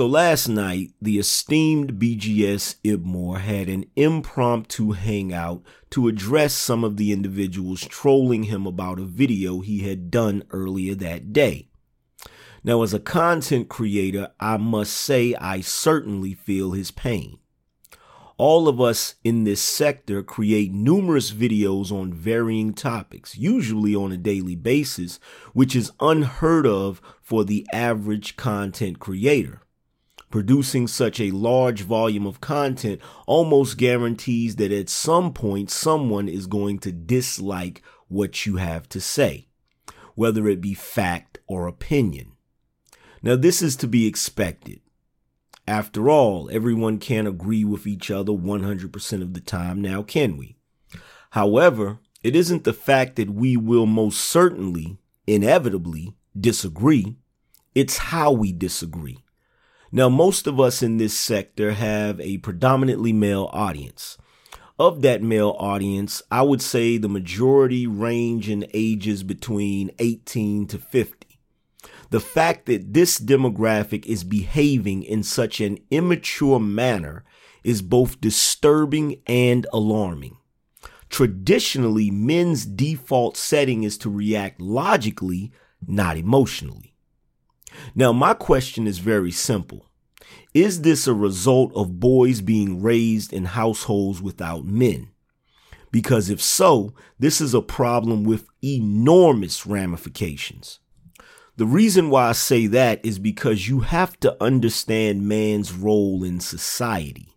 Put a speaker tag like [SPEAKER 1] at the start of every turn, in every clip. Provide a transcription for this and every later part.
[SPEAKER 1] So last night, the esteemed BGS Ibmore had an impromptu hangout to address some of the individuals trolling him about a video he had done earlier that day. Now, as a content creator, I must say I certainly feel his pain. All of us in this sector create numerous videos on varying topics, usually on a daily basis, which is unheard of for the average content creator. Producing such a large volume of content almost guarantees that at some point someone is going to dislike what you have to say, whether it be fact or opinion. Now, this is to be expected. After all, everyone can't agree with each other 100% of the time now, can we? However, it isn't the fact that we will most certainly, inevitably, disagree, it's how we disagree. Now, most of us in this sector have a predominantly male audience. Of that male audience, I would say the majority range in ages between 18 to 50. The fact that this demographic is behaving in such an immature manner is both disturbing and alarming. Traditionally, men's default setting is to react logically, not emotionally. Now, my question is very simple. Is this a result of boys being raised in households without men? Because if so, this is a problem with enormous ramifications. The reason why I say that is because you have to understand man's role in society.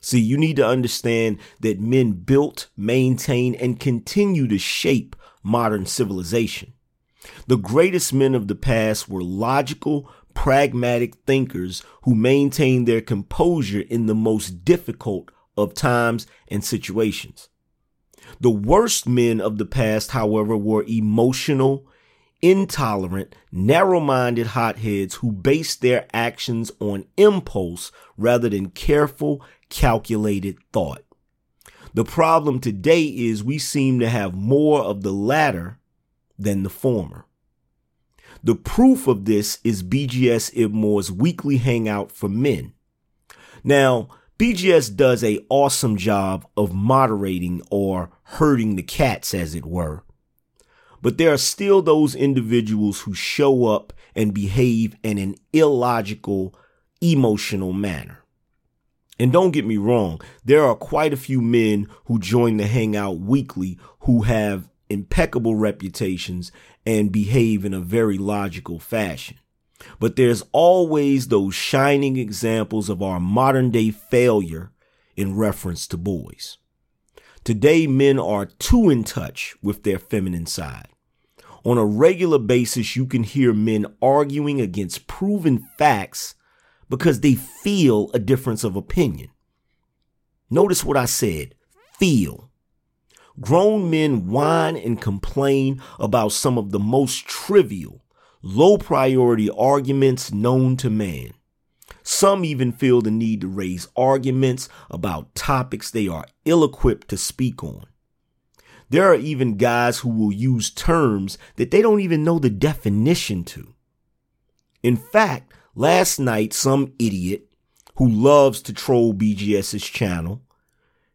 [SPEAKER 1] See, you need to understand that men built, maintain, and continue to shape modern civilization. The greatest men of the past were logical, pragmatic thinkers who maintained their composure in the most difficult of times and situations. The worst men of the past, however, were emotional, intolerant, narrow minded hotheads who based their actions on impulse rather than careful, calculated thought. The problem today is we seem to have more of the latter than the former. The proof of this is BGS Ibmore's weekly hangout for men. Now, BGS does a awesome job of moderating or herding the cats, as it were. But there are still those individuals who show up and behave in an illogical, emotional manner. And don't get me wrong, there are quite a few men who join the Hangout weekly who have impeccable reputations and behave in a very logical fashion. But there's always those shining examples of our modern day failure in reference to boys. Today, men are too in touch with their feminine side. On a regular basis, you can hear men arguing against proven facts because they feel a difference of opinion. Notice what I said feel. Grown men whine and complain about some of the most trivial, low priority arguments known to man. Some even feel the need to raise arguments about topics they are ill equipped to speak on. There are even guys who will use terms that they don't even know the definition to. In fact, last night, some idiot who loves to troll BGS's channel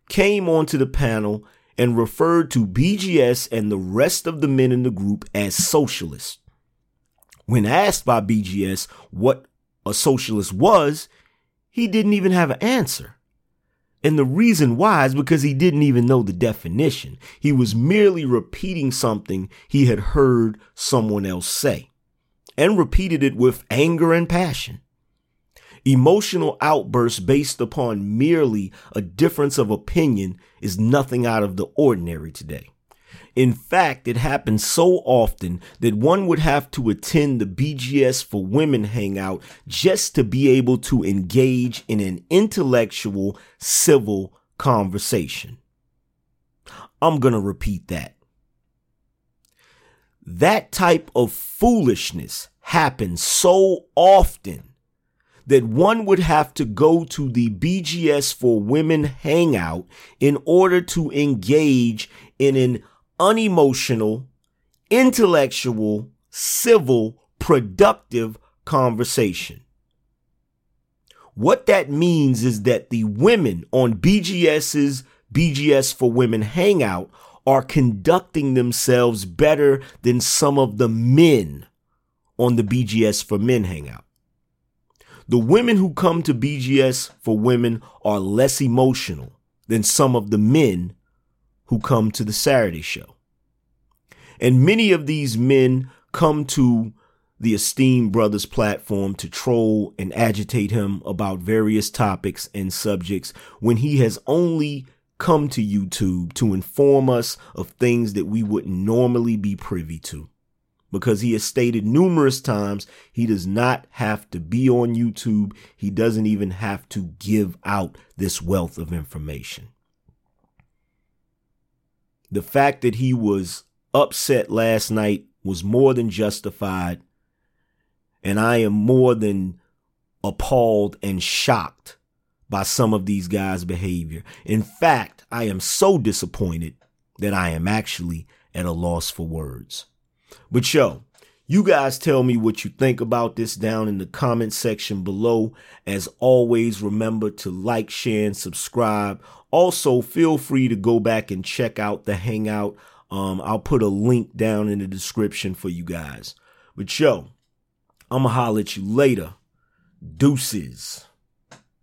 [SPEAKER 1] came onto the panel and referred to BGS and the rest of the men in the group as socialists. When asked by BGS what a socialist was, he didn't even have an answer. And the reason why is because he didn't even know the definition. He was merely repeating something he had heard someone else say and repeated it with anger and passion. Emotional outbursts based upon merely a difference of opinion is nothing out of the ordinary today. In fact, it happens so often that one would have to attend the BGS for Women hangout just to be able to engage in an intellectual, civil conversation. I'm going to repeat that. That type of foolishness happens so often that one would have to go to the BGS for Women hangout in order to engage in an unemotional, intellectual, civil, productive conversation. What that means is that the women on BGS's BGS for Women Hangout are conducting themselves better than some of the men on the BGS for Men Hangout. The women who come to BGS for Women are less emotional than some of the men who come to the Saturday show. And many of these men come to the esteemed brothers platform to troll and agitate him about various topics and subjects when he has only come to YouTube to inform us of things that we wouldn't normally be privy to. Because he has stated numerous times he does not have to be on YouTube. He doesn't even have to give out this wealth of information. The fact that he was upset last night was more than justified. And I am more than appalled and shocked by some of these guys' behavior. In fact, I am so disappointed that I am actually at a loss for words. But yo, you guys tell me what you think about this down in the comment section below. As always, remember to like, share, and subscribe. Also, feel free to go back and check out the Hangout. Um, I'll put a link down in the description for you guys. But yo, I'ma holler at you later. Deuces.